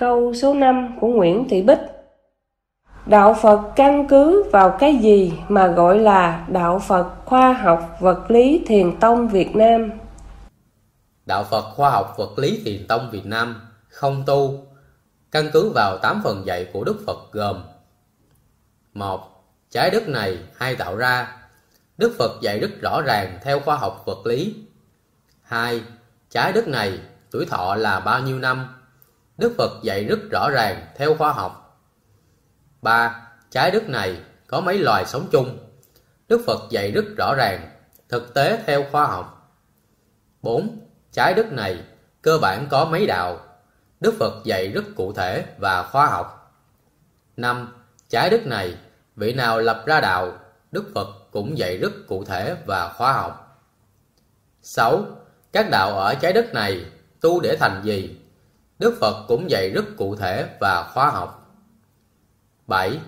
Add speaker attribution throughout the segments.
Speaker 1: Câu số 5 của Nguyễn Thị Bích Đạo Phật căn cứ vào cái gì mà gọi là Đạo Phật khoa học vật lý thiền tông Việt Nam?
Speaker 2: Đạo Phật khoa học vật lý thiền tông Việt Nam, không tu, căn cứ vào 8 phần dạy của Đức Phật gồm một, Trái đất này ai tạo ra? Đức Phật dạy rất rõ ràng theo khoa học vật lý. 2. Trái đất này tuổi thọ là bao nhiêu năm? Đức Phật dạy rất rõ ràng theo khoa học. 3. Trái đất này có mấy loài sống chung? Đức Phật dạy rất rõ ràng, thực tế theo khoa học. 4. Trái đất này cơ bản có mấy đạo? Đức Phật dạy rất cụ thể và khoa học. 5. Trái đất này, vị nào lập ra đạo, Đức Phật cũng dạy rất cụ thể và khoa học. 6. Các đạo ở trái đất này tu để thành gì? Đức Phật cũng dạy rất cụ thể và khoa học. 7.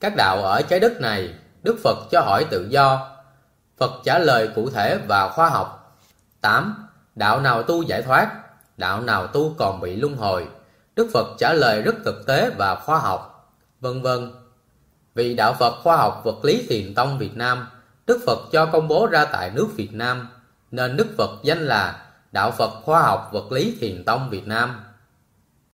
Speaker 2: Các đạo ở trái đất này, Đức Phật cho hỏi tự do. Phật trả lời cụ thể và khoa học. 8. Đạo nào tu giải thoát, đạo nào tu còn bị luân hồi. Đức Phật trả lời rất thực tế và khoa học, vân vân. Vì đạo Phật khoa học vật lý thiền tông Việt Nam, Đức Phật cho công bố ra tại nước Việt Nam, nên Đức Phật danh là Đạo Phật khoa học vật lý thiền tông Việt Nam.